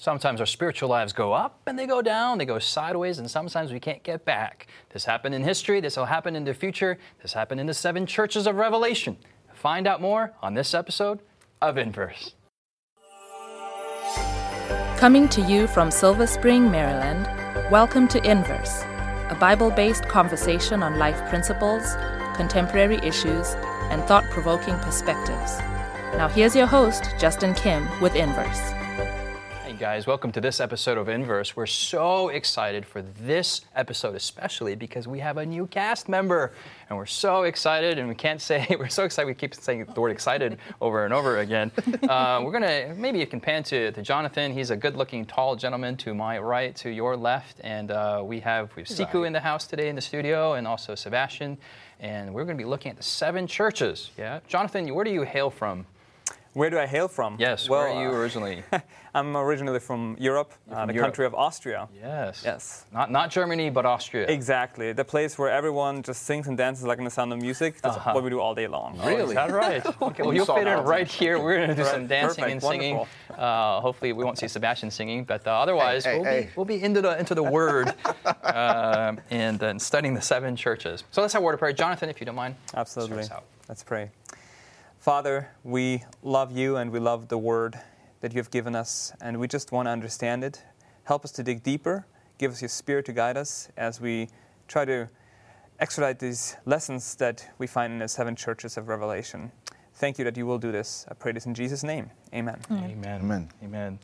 Sometimes our spiritual lives go up and they go down, they go sideways, and sometimes we can't get back. This happened in history, this will happen in the future, this happened in the seven churches of Revelation. Find out more on this episode of Inverse. Coming to you from Silver Spring, Maryland, welcome to Inverse, a Bible based conversation on life principles, contemporary issues, and thought provoking perspectives. Now, here's your host, Justin Kim, with Inverse guys. Welcome to this episode of Inverse. We're so excited for this episode, especially because we have a new cast member. And we're so excited, and we can't say, we're so excited, we keep saying the word excited over and over again. Uh, we're going to, maybe you can pan to, to Jonathan. He's a good looking, tall gentleman to my right, to your left. And uh, we have, we have Sikhu right. in the house today in the studio, and also Sebastien. And we're going to be looking at the seven churches. Yeah? Jonathan, where do you hail from? Where do I hail from? Yes, well, where are you originally? I'm originally from Europe, uh, the Europe. country of Austria. Yes. Yes. Not, not Germany, but Austria. Exactly. The place where everyone just sings and dances like in the sound of music. That's uh-huh. what we do all day long. Really? Is that right? okay, well, you'll fit in right here. We're going to do right. some dancing Perfect. and singing. Uh, hopefully, we won't see Sebastien singing, but uh, otherwise, hey, hey, we'll, hey. Be, we'll be into the, into the Word uh, and, and studying the seven churches. So let's have a word of prayer. Jonathan, if you don't mind. Absolutely. Let's pray. Father, we love you and we love the word that you have given us, and we just want to understand it. Help us to dig deeper. Give us your spirit to guide us as we try to extradite these lessons that we find in the seven churches of Revelation. Thank you that you will do this. I pray this in Jesus' name. Amen. Amen. Amen. Amen.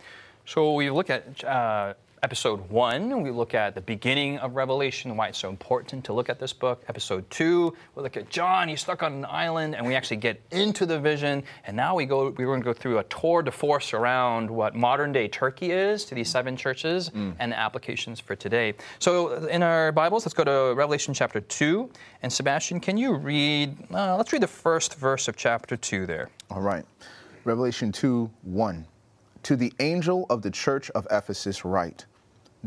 So we look at uh, episode one, we look at the beginning of Revelation, why it's so important to look at this book. Episode two, we look at John, he's stuck on an island, and we actually get into the vision. And now we go, we're going to go through a tour de force around what modern day Turkey is to these seven churches mm. and the applications for today. So in our Bibles, let's go to Revelation chapter two. And Sebastien, can you read, uh, let's read the first verse of chapter two there. All right. Revelation 2 1. To the angel of the church of Ephesus, write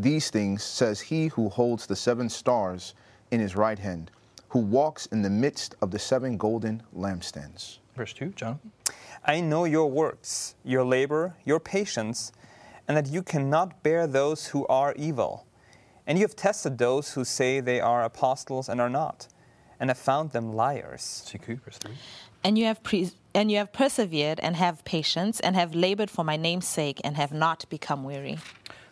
These things says he who holds the seven stars in his right hand, who walks in the midst of the seven golden lampstands. Verse 2, John. I know your works, your labor, your patience, and that you cannot bear those who are evil. And you have tested those who say they are apostles and are not, and have found them liars. Verse 3. And you have pre- and you have persevered and have patience and have labored for my name's sake and have not become weary.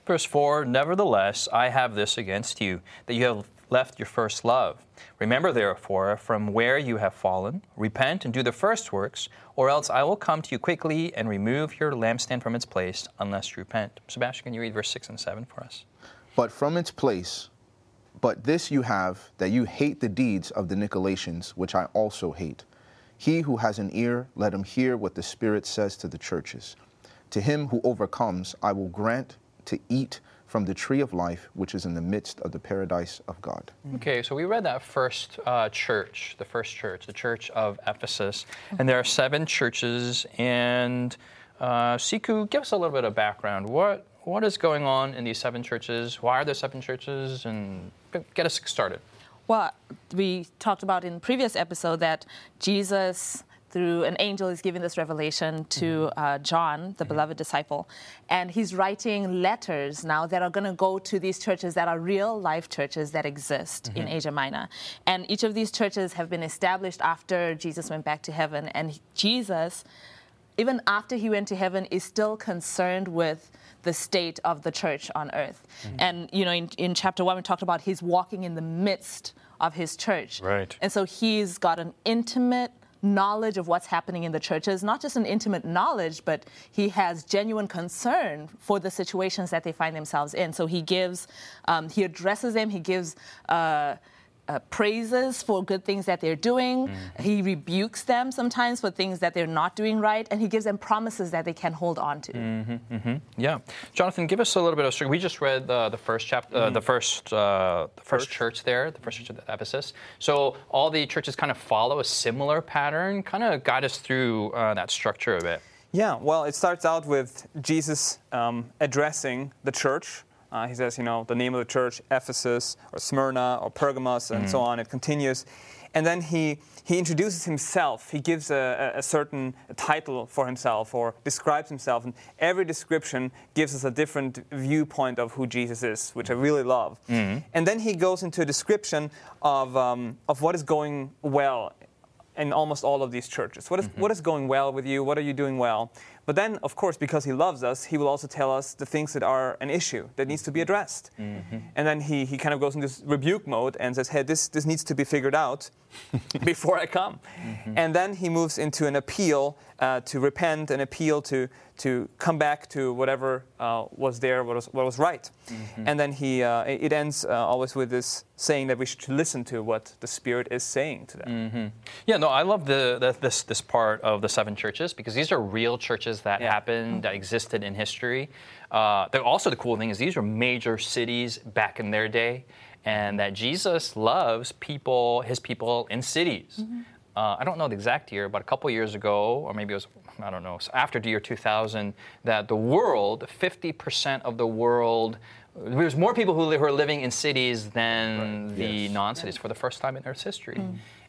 Verse 4 Nevertheless, I have this against you, that you have left your first love. Remember, therefore, from where you have fallen, repent and do the first works, or else I will come to you quickly and remove your lampstand from its place, unless you repent. Sebastien, can you read verse 6 and 7 for us? But from its place, but this you have, that you hate the deeds of the Nicolaitans, which I also hate. He who has an ear, let him hear what the Spirit says to the churches. To him who overcomes, I will grant to eat from the tree of life, which is in the midst of the paradise of God. Okay, so we read that first uh, church, the first church, the church of Ephesus. And there are seven churches. And uh, Sikhu, give us a little bit of background. What, what is going on in these seven churches? Why are there seven churches? And get us started. Well, we talked about in previous episode that Jesus through an angel is giving this revelation to mm-hmm. uh, John, the mm-hmm. beloved disciple, and he's writing letters now that are going to go to these churches that are real life churches that exist mm-hmm. in Asia Minor, and each of these churches have been established after Jesus went back to heaven, and Jesus, even after he went to heaven, is still concerned with the state of the church on earth. Mm-hmm. And, you know, in, in chapter one, we talked about he's walking in the midst of his church. Right. And so he's got an intimate knowledge of what's happening in the churches, not just an intimate knowledge, but he has genuine concern for the situations that they find themselves in. So he gives, um, he addresses them, he gives, uh, uh, praises for good things that they're doing. Mm-hmm. He rebukes them sometimes for things that they're not doing right, and he gives them promises that they can hold on to. Mm-hmm, mm-hmm. Yeah, Jonathan, give us a little bit of story. We just read uh, the first chapter, uh, the mm-hmm. first, uh, the first church there, the first church of Ephesus. So all the churches kind of follow a similar pattern. Kind of guide us through uh, that structure a bit. Yeah, well, it starts out with Jesus um, addressing the church uh, he says, you know, the name of the church, Ephesus or Smyrna or Pergamos and mm. so on. It continues. and then he, he introduces himself. He gives a, a, a certain title for himself or describes himself. And every description gives us a different viewpoint of who Jesus is, which I really love. And then he goes into a description of, um, of what is going well in almost all of these churches. What is, what is going well with you? What are you doing well? But then, of course, because he loves us, he will also tell us the things that are an issue that needs to be addressed. And then he, he kind of goes into this rebuke mode and says, hey, this, this needs to be figured out before I come. And then he moves into an appeal uh, to repent, an appeal to, to come back to whatever uh, was there, what was, what was right. And then he, uh, it ends uh, always with this saying that we should listen to what the Spirit is saying to them. Yeah, no, I love the, the this this part of the seven churches because these are real churches that Yeah. happened that existed in history. Uh, the, also, the cool thing is these are major cities back in their day, and that Jesus loves people, his people in cities. Uh, I don't know the exact year, but a couple years ago, or maybe it was I don't know after the year 2000, that the world, 50% of the world. There's more people who, li- who are living in cities than the Yes. non-cities for the first time in Earth's history.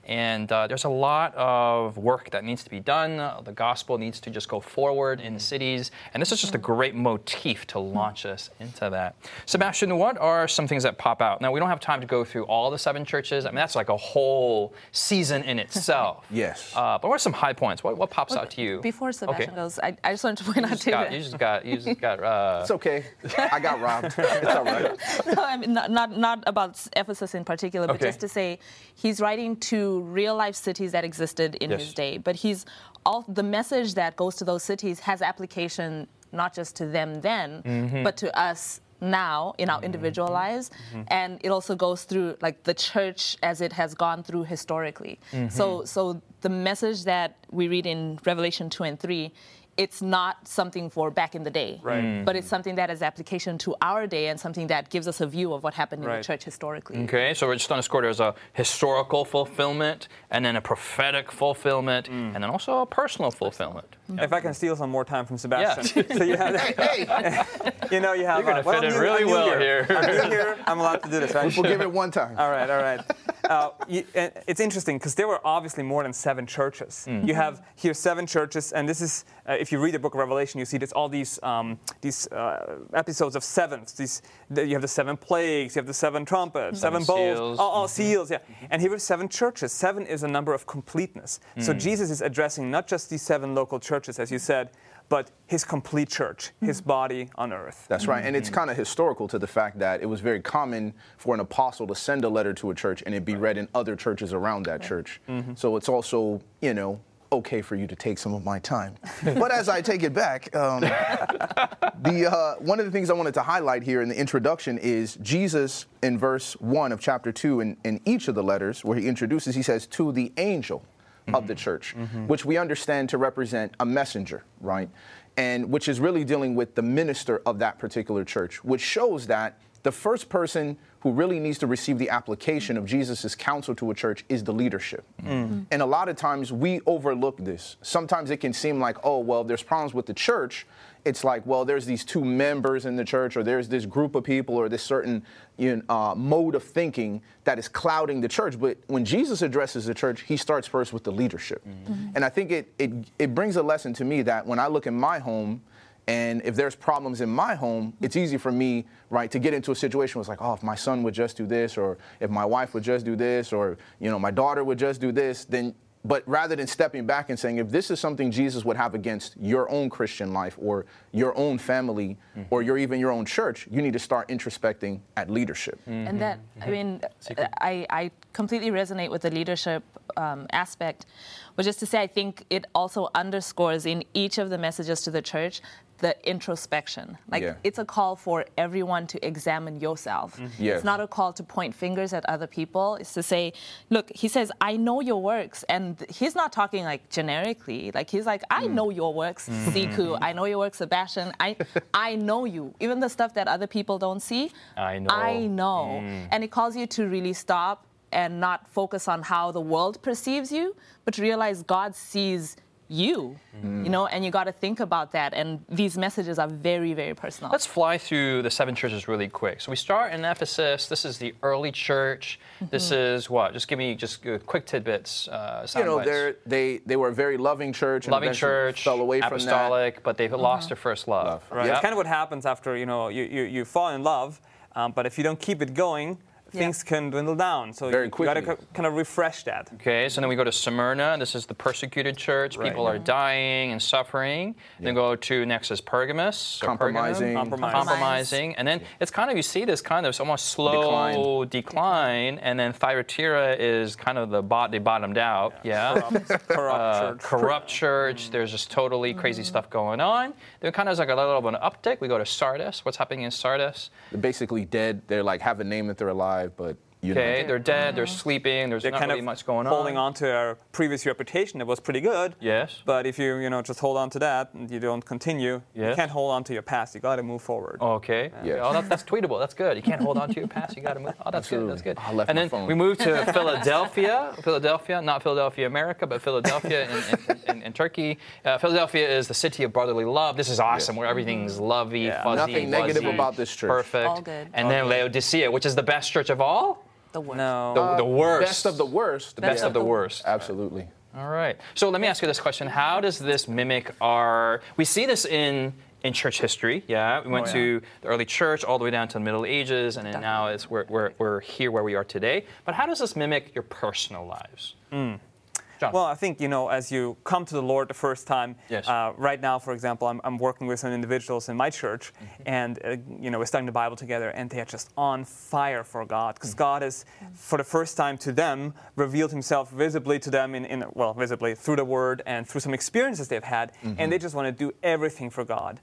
And uh, there's a lot of work that needs to be done. Uh, the gospel needs to just go forward in the cities. And this is just a great motif to launch us into that. Sebastien, what are some things that pop out? Now, we don't have time to go through all the seven churches. I mean, that's like a whole season in itself. Yes. Uh, but what are some high points? What, what pops out to you? Before Sebastien Okay. goes, I, I just wanted to point You out to too. got, you just got, you just got, uh, It's okay. I got robbed. It's all right. no, I mean, not, not, not about Ephesus in particular, but Okay. just to say he's writing to real life cities that existed in Yes. his day. But he's all the message that goes to those cities has application not just to them then, Mm-hmm. but to us now in our individual lives Mm-hmm. and it also goes through like the church as it has gone through historically Mm-hmm. so so the message that we read in revelation 2 and 3 it's not something for back in the day Right. Mm. but it's something that has application to our day and something that gives us a view of what happened in the church historically. Okay, so we're just underscore there's a historical fulfillment, and then a prophetic fulfillment, Mm. and then also a personal fulfillment. If I can steal some more time from Sebastien. Yeah. so you have Hey, you know, you have. You're gonna uh, well, fit I'm in new- really I'm well here. I'm new here. I'm allowed to do this, right? we'll give it one time. All right, all right. Uh, you, and it's interesting because there were obviously more than seven churches. You have here seven churches, and this is uh, if you read the book of Revelation, you see there's all these um, these uh, episodes of sevens. These the, you have the seven plagues, you have the seven trumpets, seven, Seven bowls, seals. all, all seals. Yeah, and here are seven churches. Seven is a number of completeness. So Jesus is addressing not just these seven local churches, as you said, but his complete church, his body on earth. That's right. And it's kind of historical to the fact that it was very common for an apostle to send a letter to a church and it be read in other churches around that church. So it's also, you know, okay for you to take some of my time. but as I take it back, um, the, uh, one of the things I wanted to highlight here in the introduction is Jesus in verse 1 of chapter 2 in, in each of the letters where he introduces, he says, to the angel of the mm-hmm. church, mm-hmm. which we understand to represent a messenger, right? And which is really dealing with the minister of that particular church, which shows that the first person who really needs to receive the application of Jesus' counsel to a church is the leadership. Mm-hmm. And a lot of times we overlook this. Sometimes it can seem like, oh, well, there's problems with the church. It's like, well, there's these two members in the church, or there's this group of people, or this certain you know, uh, mode of thinking that is clouding the church. But when Jesus addresses the church, he starts first with the leadership. And I think it, it, it brings a lesson to me that when I look in my home, and if there's problems in my home, it's easy for me, right, to get into a situation where it's like, oh, if my son would just do this, or if my wife would just do this, or you know, my daughter would just do this, then but rather than stepping back and saying, if this is something Jesus would have against your own Christian life or your own family or your even your own church, you need to start introspecting at leadership. And that, I mean, I, I completely resonate with the leadership um, aspect. But just to say, I think it also underscores in each of the messages to the church the introspection. Like, Yeah. it's a call for everyone to examine yourself. Mm-hmm. Yes. It's not a call to point fingers at other people. It's to say, look, he says, I know your works. And he's not talking like generically. Like, he's like, I mm. know your works, mm-hmm. Sikhu. I know your works, Sebastien. I, I know you. Even the stuff that other people don't see, I know. I know. Mm. And it calls you to really stop and not focus on how the world perceives you, but realize God sees you, Mm. you know, and you got to think about that. And these messages are very, very personal. Let's fly through the seven churches really quick. So we start in Ephesus. This is the early church. This Mm-hmm. is what? Just give me just quick tidbits. Uh, You know, they're, they they were a very loving church. And loving church, fell away from that. apostolic, but they've Mm-hmm. lost their first love. Love. Right. Yeah. It's kind of what happens after you know you, you, you fall in love, um, but if you don't keep it going, Yeah. things can dwindle down. So Very you, you got to kind of refresh that. Okay, so then we go to Smyrna. This is the persecuted church. Right. People are mm-hmm. dying and suffering. Then go to next is Pergamus. or Compromising. Pergamum. Compromise. Compromising. And then it's kind of, you see this kind of almost slow decline. decline. And then Thyatira is kind of the bot, they bottomed out. Yeah. Corrupt, corrupt Uh, church. corrupt church. Mm. There's just totally crazy mm. stuff going on. Then kind of is like a little bit of an uptick. We go to Sardis. What's happening in Sardis? They're basically dead. They're like have a name that they're alive, but you Okay, know. they're dead. They're sleeping. There's They're not kind really of much going on. holding on. on to our previous reputation that was pretty good. Yes. But if you you know just hold on to that and you don't continue, you can't hold on to your past. You got to move forward. Okay. Yeah. Oh, that, that's tweetable. That's good. You can't hold on to your past. You got to move. Oh, that's good. That's good. I left and my then phone. we move to Philadelphia. Philadelphia, not Philadelphia, America, but Philadelphia in, in, in, in Turkey. Uh, Philadelphia is the city of brotherly love. This is awesome, where everything's lovey, Yeah. fuzzy, Nothing negative about this church. Perfect. All good. And then Laodicea, which is the best church of all. The worst. No. The, the uh, worst. Best of the worst. The best Yeah. of the worst. Absolutely. All right. So let me ask you this question: How does this mimic our? We see this in in church history. Yeah, we went Oh, yeah. to the early church all the way down to the Middle Ages, and now it's we're, we're, we're here where we are today. But how does this mimic your personal lives? Hmm. John. Well, I think you know, as you come to the Lord the first time. Yes. Uh, right now, for example, I'm, I'm working with some individuals in my church, Mm-hmm. and uh, you know, we're studying the Bible together, and they are just on fire for God, because Mm. God has, for the first time to them, revealed Himself visibly to them in, in well, visibly through the Word and through some experiences they've had, Mm-hmm. and they just want to do everything for God.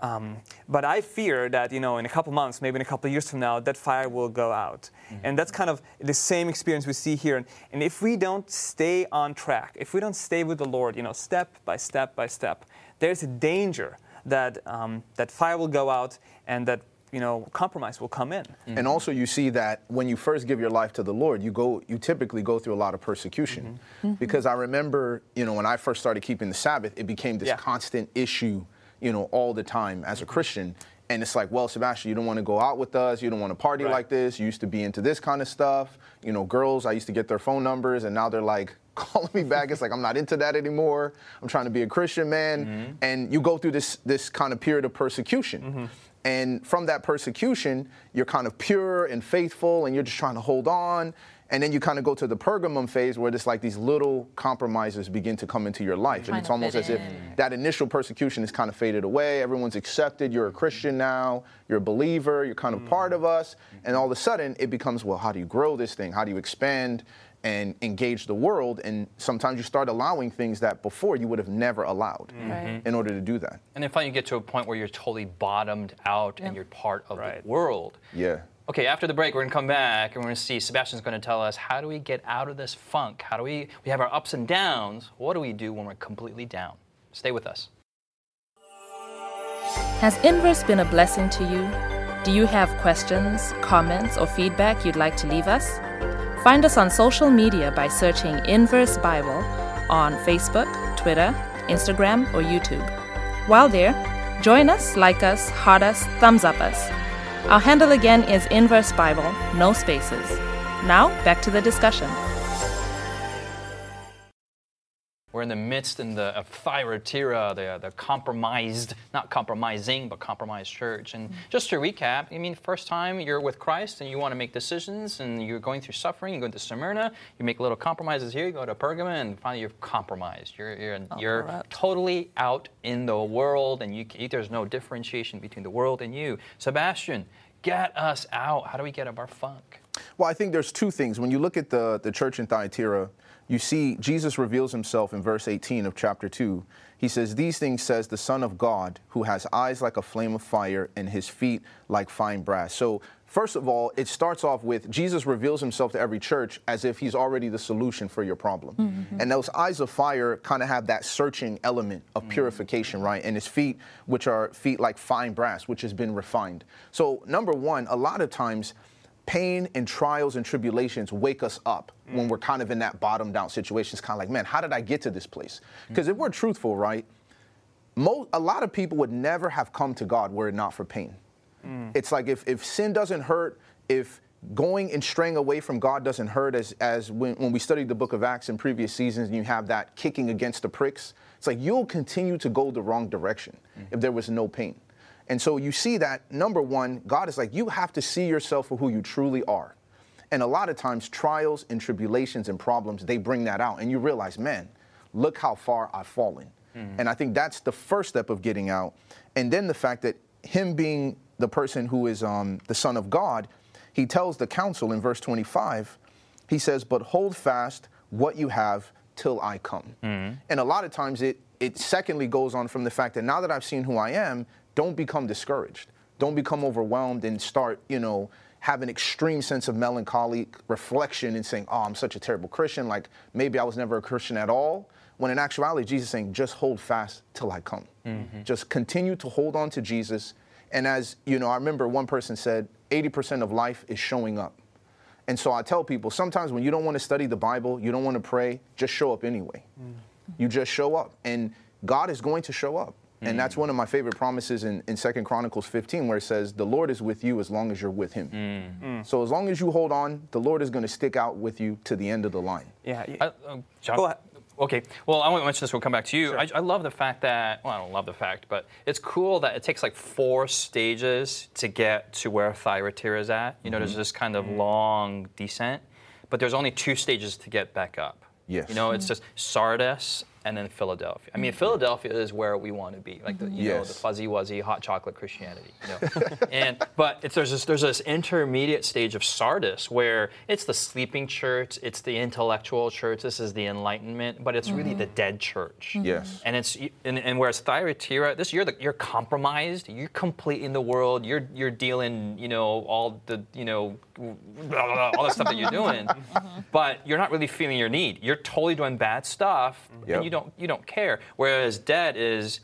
Um, but I fear that you know, in a couple months, maybe in a couple of years from now, that fire will go out, Mm-hmm. and that's kind of the same experience we see here. And, and if we don't stay on track, if we don't stay with the Lord, you know, step by step by step, there's a danger that um, that fire will go out and that you know compromise will come in. And also, you see that when you first give your life to the Lord, you go, you typically go through a lot of persecution. Mm-hmm. Mm-hmm. Because I remember, you know, when I first started keeping the Sabbath, it became this Yeah. constant issue, you know, all the time as a mm-hmm. Christian. And it's like, well, Sebastien, you don't want to go out with us. You don't want to party Right. like this. You used to be into this kind of stuff. You know, girls, I used to get their phone numbers, and now they're like calling me back. It's like I'm not into that anymore. I'm trying to be a Christian man. Mm-hmm. And you go through this this kind of period of persecution. Mm-hmm. And from that persecution, you're kind of pure and faithful, and you're just trying to hold on. And then you kind of go to the Pergamum phase where it's like these little compromises begin to come into your life. And it's almost fit as if that initial persecution is kind of faded away. Everyone's accepted. You're a Christian now. You're a believer. You're kind of part mm. of us. And all of a sudden, it becomes, well, how do you grow this thing? How do you expand and engage the world? And sometimes you start allowing things that before you would have never allowed mm-hmm. Right. in order to do that. and then finally, you get to a point where you're totally bottomed out and you're part of Right. the world. Yeah. Okay, after the break, we're gonna come back and we're gonna see Sebastien's gonna tell us how do we get out of this funk? How do we we have our ups and downs? What do we do when we're completely down? Stay with us. Has Inverse been a blessing to you? Do you have questions, comments, or feedback you'd like to leave us? Find us on social media by searching Inverse Bible on Facebook, Twitter, Instagram, or YouTube. While there, join us, like us, heart us, thumbs up us. Our handle again is Inverse Bible, no spaces. Now, back to the discussion. We're in the midst in the of Thyatira, the, the compromised, not compromising, but compromised church. And mm. just to recap, I mean, first time you're with Christ and you want to make decisions and you're going through suffering, you go to Smyrna, you make little compromises here, you go to Pergamum, and finally you're compromised. You're, you're, you're corrupt. totally out in the world and you, there's no differentiation between the world and you. Sebastien, get us out. How do we get out of our funk? Well, I think there's two things. When you look at the, the church in Thyatira, you see Jesus reveals himself in verse 18 of chapter 2. He says, These things says the Son of God, who has eyes like a flame of fire and his feet like fine brass. So, first of all, it starts off with Jesus reveals himself to every church as if he's already the solution for your problem. Mm-hmm, mm-hmm. And those eyes of fire kind of have that searching element of mm-hmm. purification, right? And his feet, which are feet like fine brass, which has been refined. So, number one, a lot of times, pain and trials and tribulations wake us up when mm. we're kind of in that bottom down situation. It's kind of like, man, how did I get to this place? Mm. Because if we're truthful, right, mo- a lot of people would never have come to God were it not for pain. Mm. It's like if, if sin doesn't hurt, if going and straying away from God doesn't hurt, as, as when, when we studied the book of Acts in previous seasons, and you have that kicking against the pricks, it's like you'll continue to go the wrong direction if there was no pain. And so you see that, number one, God is like, you have to see yourself for who you truly are. And a lot of times, trials and tribulations and problems, they bring that out. And you realize, man, look how far I've fallen. And I think that's the first step of getting out. And then the fact that him being the person who is um, the Son of God, he tells the counsel in verse 25, he says, But hold fast what you have till I come. And a lot of times it, it secondly goes on from the fact that now that I've seen who I am, don't become discouraged. Don't become overwhelmed and start, you know, have an extreme sense of melancholy reflection and saying, oh, I'm such a terrible Christian. Like maybe I was never a Christian at all. When in actuality, Jesus is saying, just hold fast till I come. Mm-hmm. Just continue to hold on to Jesus. And as, you know, I remember one person said, 80% of life is showing up. And so I tell people sometimes when you don't want to study the Bible, you don't want to pray, just show up anyway. Mm. You just show up. And God is going to show up. And that's one of my favorite promises in, in 2 Chronicles 15, where it says, The Lord is with you as long as you're with him. Mm. So as long as you hold on, the Lord is going to stick out with you to the end of the line. Yeah. y- I, um, John, Go ahead. Okay. Well, I want to mention this. We'll come back to you. I, I love the fact that. Well, I don't love the fact, but it's cool that it takes like four stages to get to where Thyatira is at. You know, there's mm-hmm. this kind of mm-hmm. long descent, but there's only two stages to get back up. Yes. You know, it's mm-hmm. just Sardis and then Philadelphia. I mean, mm-hmm. Philadelphia is where we want to be, like the, you know, the fuzzy wuzzy hot chocolate Christianity. You know? and but it's, there's this, there's this intermediate stage of Sardis where it's the sleeping church, it's the intellectual church. This is the Enlightenment, but it's really mm-hmm. the dead church. Mm-hmm. Yes. And it's and, and whereas Thyatira, this you're the, you're compromised, you're complete in the world, you're you're dealing, you know, all the you know, blah, blah, blah, all the stuff that you're doing, uh-huh. but you're not really feeling your need. You're totally doing bad stuff, Yep. and you don't you don't care. Whereas dead is,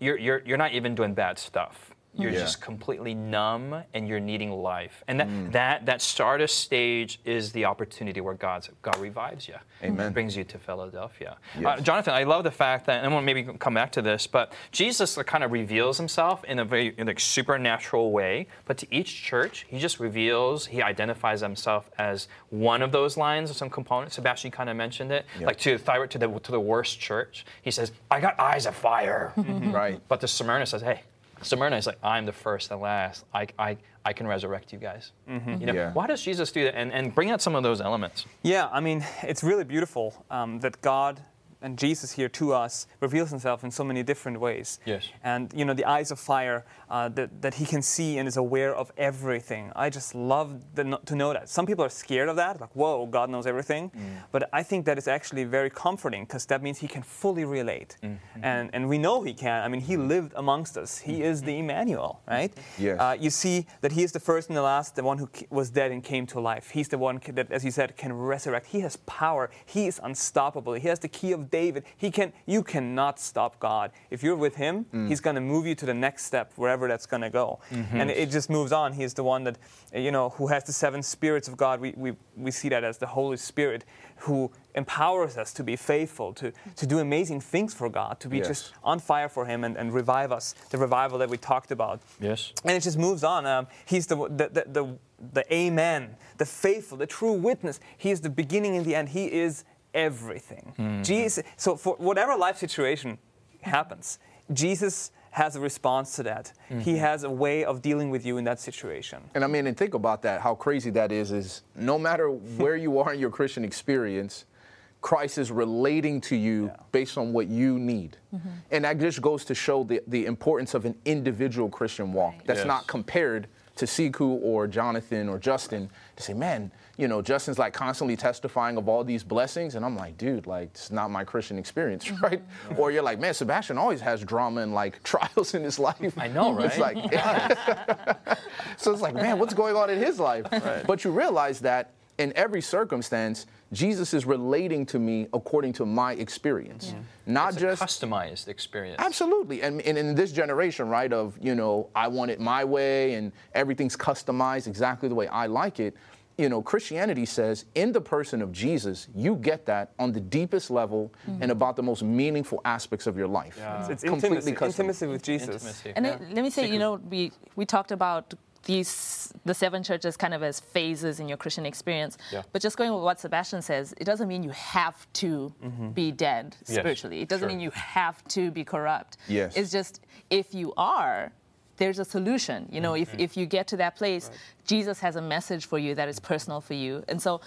you're you're you're not even doing bad stuff. You're Yeah. just completely numb and you're needing life. And that, Mm. that, that Sardis stage is the opportunity where God's, God revives you. Amen. Brings you to Philadelphia. Yes. Uh, Jonathan, I love the fact that, and we'll maybe come back to this, but Jesus kind of reveals himself in a very in a supernatural way. But to each church, he just reveals, he identifies himself as one of those lines of some components. Sebastien kind of mentioned it. Yeah. Like to Thyatira, to the, to the worst church, he says, I got eyes of fire. Right. But the Smyrna says, hey, Smyrna is like, I'm the first and last. I, I, I can resurrect you guys. You know, Yeah. why does Jesus do that? And, and bring out some of those elements. Yeah, I mean, it's really beautiful um, that God and Jesus here to us reveals himself in so many different ways. Yes. And, you know, the eyes of fire uh, that, that he can see and is aware of everything. I just love the, to know that. Some people are scared of that, like, whoa, God knows everything. Mm. But I think that is actually very comforting because that means he can fully relate. Mm-hmm. And, and we know he can. I mean, he mm-hmm. lived amongst us, he mm-hmm. is the Emmanuel, right? Yes. Uh, you see that he is the first and the last, the one who was dead and came to life. He's the one that, as you said, can resurrect. He has power. He is unstoppable. He has the key of David. He can. You cannot stop God. If you're with Him, He's going to move you to the next step, wherever that's going to go. And it just moves on. He is the one that, you know, who has the seven spirits of God. We, we, we see that as the Holy Spirit, who empowers us to be faithful, to, to do amazing things for God, to be Yes. just on fire for Him and, and revive us. The revival that we talked about Yes. and it just moves on. Um, he's the, the, the, the, the amen, the faithful, the true witness. He is the beginning and the end. He is everything. Hmm. Jesus, so for whatever life situation happens, Jesus has a response to that. He mm-hmm. has a way of dealing with you in that situation. And I mean, and think about that, how crazy that is, is no matter where you are in your Christian experience, Christ is relating to you based on what you need. Mm-hmm. And that just goes to show the, the importance of an individual Christian walk. That's Yes. not compared to Sikhu or Jonathan or Justin to say, man, you know, Justin's like constantly testifying of all these blessings. And I'm like, dude, like, it's not my Christian experience, right? Mm-hmm. Or you're like, man, Sebastien always has drama and like trials in his life. I know, It's right? like, so it's like, man, what's going on in his life? But you realize that in every circumstance, Jesus is relating to me according to my experience, not It's a just customized experience. Absolutely. And, and in this generation, right, of, you know, I want it my way and everything's customized exactly the way I like it, you know, Christianity says in the person of Jesus, you get that on the deepest level mm-hmm. and about the most meaningful aspects of your life. It's, it's Completely intimacy, custom. intimacy with Jesus. Intimacy. And Yeah. let- let me say, you know, we we talked about these the seven churches kind of as phases in your Christian experience. Yeah. But just going with what Sebastien says, it doesn't mean you have to mm-hmm. be dead Yes, spiritually. It doesn't sure. mean you have to be corrupt. Yes. It's just if you are, there's a solution. You know, if, mm-hmm. if you get to that place, Jesus has a message for you that is personal for you. And so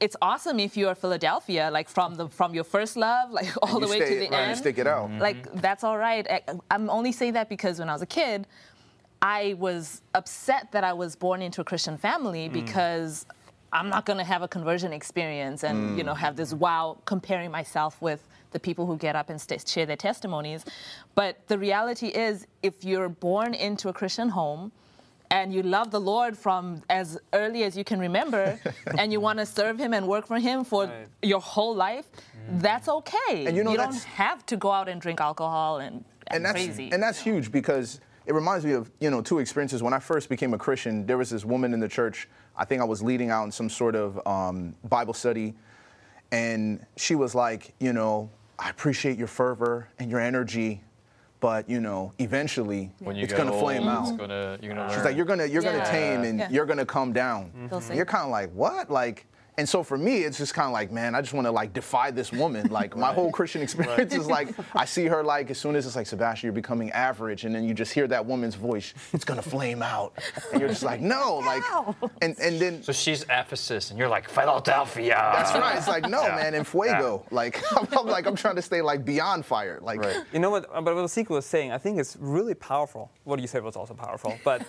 it's awesome if you're Philadelphia, like from the from your first love, like all You the way stay- to the right, you end. stick it out. Like that's all right. I- I'm only saying that because when I was a kid, I was upset that I was born into a Christian family mm. because I'm not going to have a conversion experience and you know mm. have this wow comparing myself with the people who get up and st- share their testimonies. But the reality is, if you're born into a Christian home. And you love the Lord from as early as you can remember, and you want to serve Him and work for Him for Right. your whole life, mm. that's okay. And you know, you don't have to go out and drink alcohol and, and, and that's crazy. and that's huge because it reminds me of you know two experiences. When I first became a Christian, there was this woman in the church. I think I was leading out in some sort of um, Bible study, and she was like, you know, I appreciate your fervor and your energy, but you know, eventually when you it's gonna old, flame out. It's gonna, you're gonna learn. She's like, you're gonna you're Yeah. gonna tame and Yeah. you're gonna come down. They'll And say- you're kind of like, what? Like, and so for me, it's just kind of like, man, I just want to like defy this woman. Like my whole Christian experience is like, I see her like as soon as it's like Sebastien, you're becoming average, and then you just hear that woman's voice, it's gonna flame out, and you're just like, no, like, and and then. so she's Ephesus, and you're like Philadelphia. That's right. It's like no, Yeah. man, in fuego. Like I'm, I'm like I'm trying to stay like beyond fire. Like Right. You know what? Uh, but what Ezekiel was saying, I think it's really powerful. What you said was also powerful. But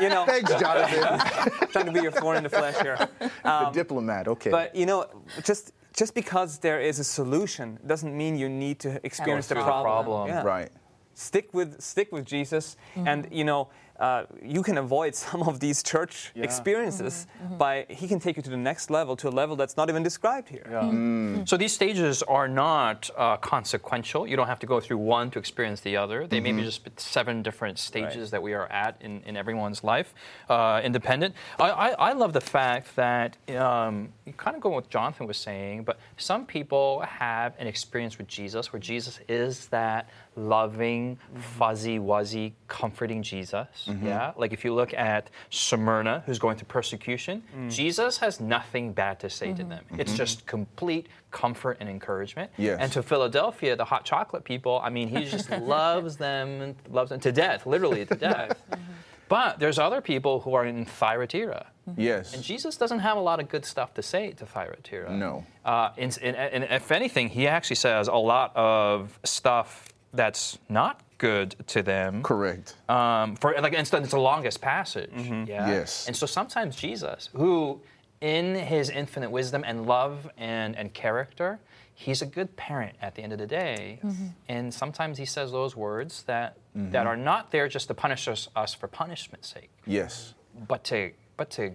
you know, thanks, Jonathan, trying to be your thorn in the flesh here. the um, diplomat. Okay. But you know, just just because there is a solution doesn't mean you need to experience the through the problem. problem. Yeah. right. Stick with stick with Jesus, mm-hmm. and you know. Uh, you can avoid some of these church experiences by he can take you to the next level, to a level that's not even described here. So these stages are not uh, consequential. You don't have to go through one to experience the other. They may be just seven different stages that we are at in, in everyone's life, uh, independent. I, I, I love the fact that um, kind of going with what Jonathan was saying, but some people have an experience with Jesus where Jesus is that loving, mm-hmm. fuzzy, wuzzy, comforting Jesus. Mm-hmm. Yeah, like if you look at Smyrna, who's going through persecution, mm. Jesus has nothing bad to say to mm-hmm. them. It's just complete comfort and encouragement. Yes. And to Philadelphia, the hot chocolate people, I mean, he just loves them and loves them to death, literally to death. But there's other people who are in Thyatira. Yes. And Jesus doesn't have a lot of good stuff to say to Thyatira. No. Uh, and, and, and if anything, he actually says a lot of stuff that's not good to them. Correct. Um, for like instance, it's the longest passage. Mm-hmm. Yeah. Yes. And so sometimes Jesus, who in his infinite wisdom and love and, and character, he's a good parent at the end of the day. Mm-hmm. And sometimes he says those words that mm-hmm. that are not there just to punish us, us for punishment's sake, Yes. but to but to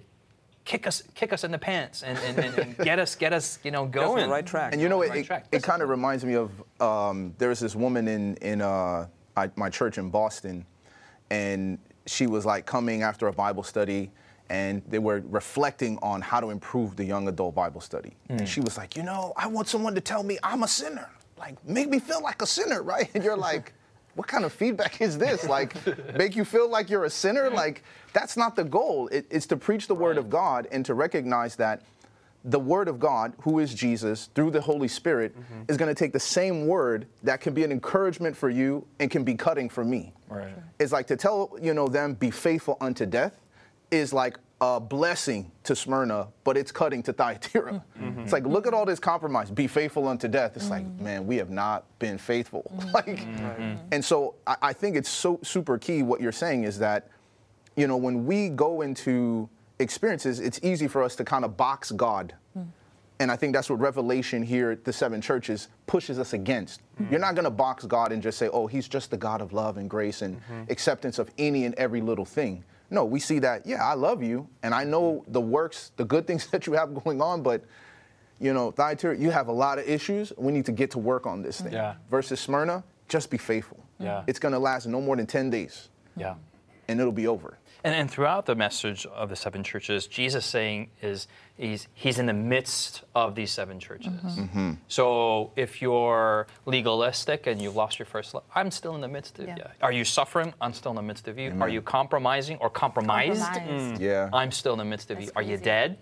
kick us kick us in the pants and, and, and, and get us get us you know Get on going. the right track. And you know, it, Right it, it kind of reminds me of um, there was this woman in in uh, I, my church in Boston, and she was like coming after a Bible study, and they were reflecting on how to improve the young adult Bible study. And she was like, you know, I want someone to tell me I'm a sinner, like make me feel like a sinner, right? And you're like. What kind of feedback is this? Like, make you feel like you're a sinner? Like, that's not the goal. It, it's to preach the word of God and to recognize that the Word of God, who is Jesus, through the Holy Spirit, mm-hmm. is going to take the same word that can be an encouragement for you and can be cutting for me. Right. It's like to tell you know them be faithful unto death is like a blessing to Smyrna, but it's cutting to Thyatira. Mm-hmm. It's like look at all this compromise. Be faithful unto death. It's like mm-hmm. man, we have not been faithful. Mm-hmm. like, and so I, I think it's so super key. What you're saying is that you know, when we go into experiences, it's easy for us to kind of box God. Mm. And I think that's what Revelation here at the seven churches pushes us against. You're not going to box God and just say, oh, he's just the God of love and grace and acceptance of any and every little thing. No, we see that, yeah, I love you, and I know the works, the good things that you have going on, but you know, Thyatira, you have a lot of issues. We need to get to work on this thing. Yeah. Versus Smyrna, just be faithful. Yeah. It's gonna last no more than 10 days, Yeah. and it'll be over. And, and throughout the message of the seven churches, Jesus saying is he's, he's in the midst of these seven churches. Mm-hmm. Mm-hmm. So if you're legalistic and you've lost your first love, I'm still in the midst of Yeah. you. Are you suffering? I'm still in the midst of you. Are you compromising or compromised? Compromised. Yeah. Mm. I'm still in the midst of you. That's Are you dead?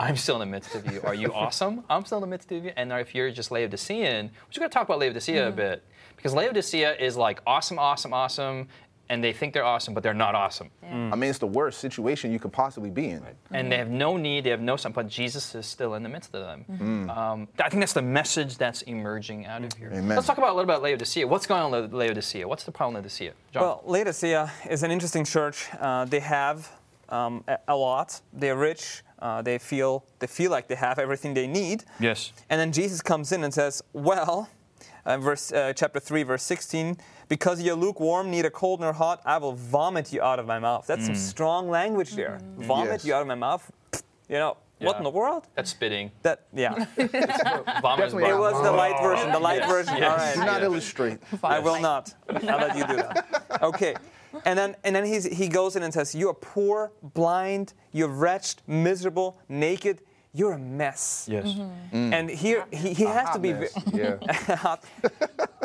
I'm still in the midst of you. Are you awesome? I'm still in the midst of you. And if you're just Laodicean, we're just going to talk about Laodicea a mm-hmm. bit. Because Laodicea is like awesome, awesome, awesome, and they think they're awesome, but they're not awesome. I mean, it's the worst situation you could possibly be in. And they have no need, they have no something, but Jesus is still in the midst of them. Um, I think that's the message that's emerging out of here. Amen. Let's talk about a little bit about Laodicea. What's going on with Laodicea? What's the problem with Laodicea? John? Well, Laodicea is an interesting church. Uh, they have um, a, a lot. They're rich. Uh, they feel they feel like they have everything they need. yes. And then Jesus comes in and says, "Well, uh, verse uh, chapter three, verse sixteen, because you're lukewarm, neither cold nor hot, I will vomit you out of my mouth." That's some strong language there. Vomit Yes. you out of my mouth. You know what in the world? That's spitting. That yeah. Vomit Definitely it was the light version. The light version. Yes. All right. Do not illustrate. I will not. I'll let you do that. Okay. And then, and then he's, he goes in and says, You are poor, blind, you're wretched, miserable, naked, you're a mess. Yes. Mm-hmm. Mm. And here, he, he has to be mess. ve- yeah. hot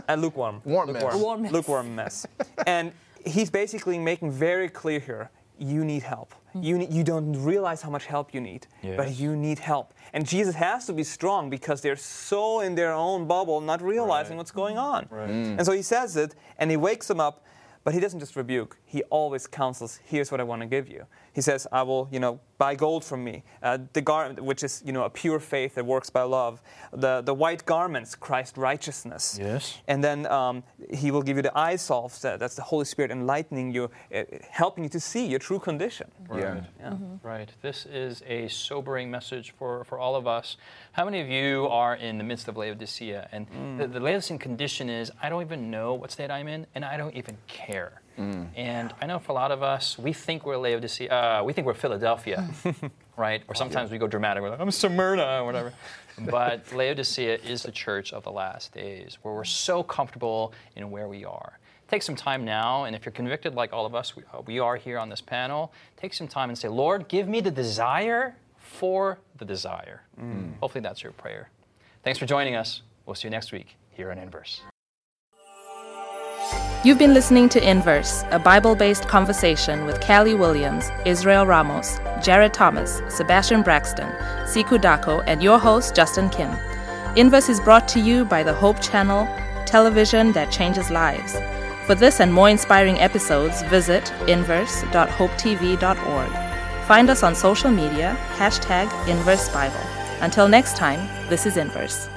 and lukewarm. Warm mess. lukewarm. Warm mess. Lukewarm mess. and he's basically making very clear here you need help. Mm. You, need, you don't realize how much help you need, but you need help. And Jesus has to be strong because they're so in their own bubble, not realizing Right. what's going on. Right. Mm. And so he says it, and he wakes them up, but he doesn't just rebuke. He always counsels, here's what I want to give you. He says, I will, you know, buy gold from me. Uh, the garment, which is, you know, a pure faith that works by love. The, the white garments, Christ righteousness. Yes. And then um, he will give you the eye salve, that- that's the Holy Spirit enlightening you, uh, helping you to see your true condition. Yeah. Yeah. Right. This is a sobering message for, for all of us. How many of you are in the midst of Laodicea? And the, the Laodicean condition is I don't even know what state I'm in, and I don't even care. And I know for a lot of us, we think we're Laodicea, uh, we think we're Philadelphia, right? Or sometimes we go dramatic, we're like, I'm Smyrna, or whatever. But Laodicea is the church of the last days, where we're so comfortable in where we are. Take some time now, and if you're convicted like all of us, we, uh, we are here on this panel, take some time and say, Lord, give me the desire for the desire. Hopefully that's your prayer. Thanks for joining us. We'll see you next week here on Inverse. You've been listening to Inverse, a Bible based conversation with Callie Williams, Israel Ramos, Jared Thomas, Sebastien Braxton, Sikhu Daco, and your host, Justin Kim. Inverse is brought to you by the Hope Channel, television that changes lives. For this and more inspiring episodes, visit inverse.hopetv.org. Find us on social media, hashtag Inverse Bible. Until next time, this is Inverse.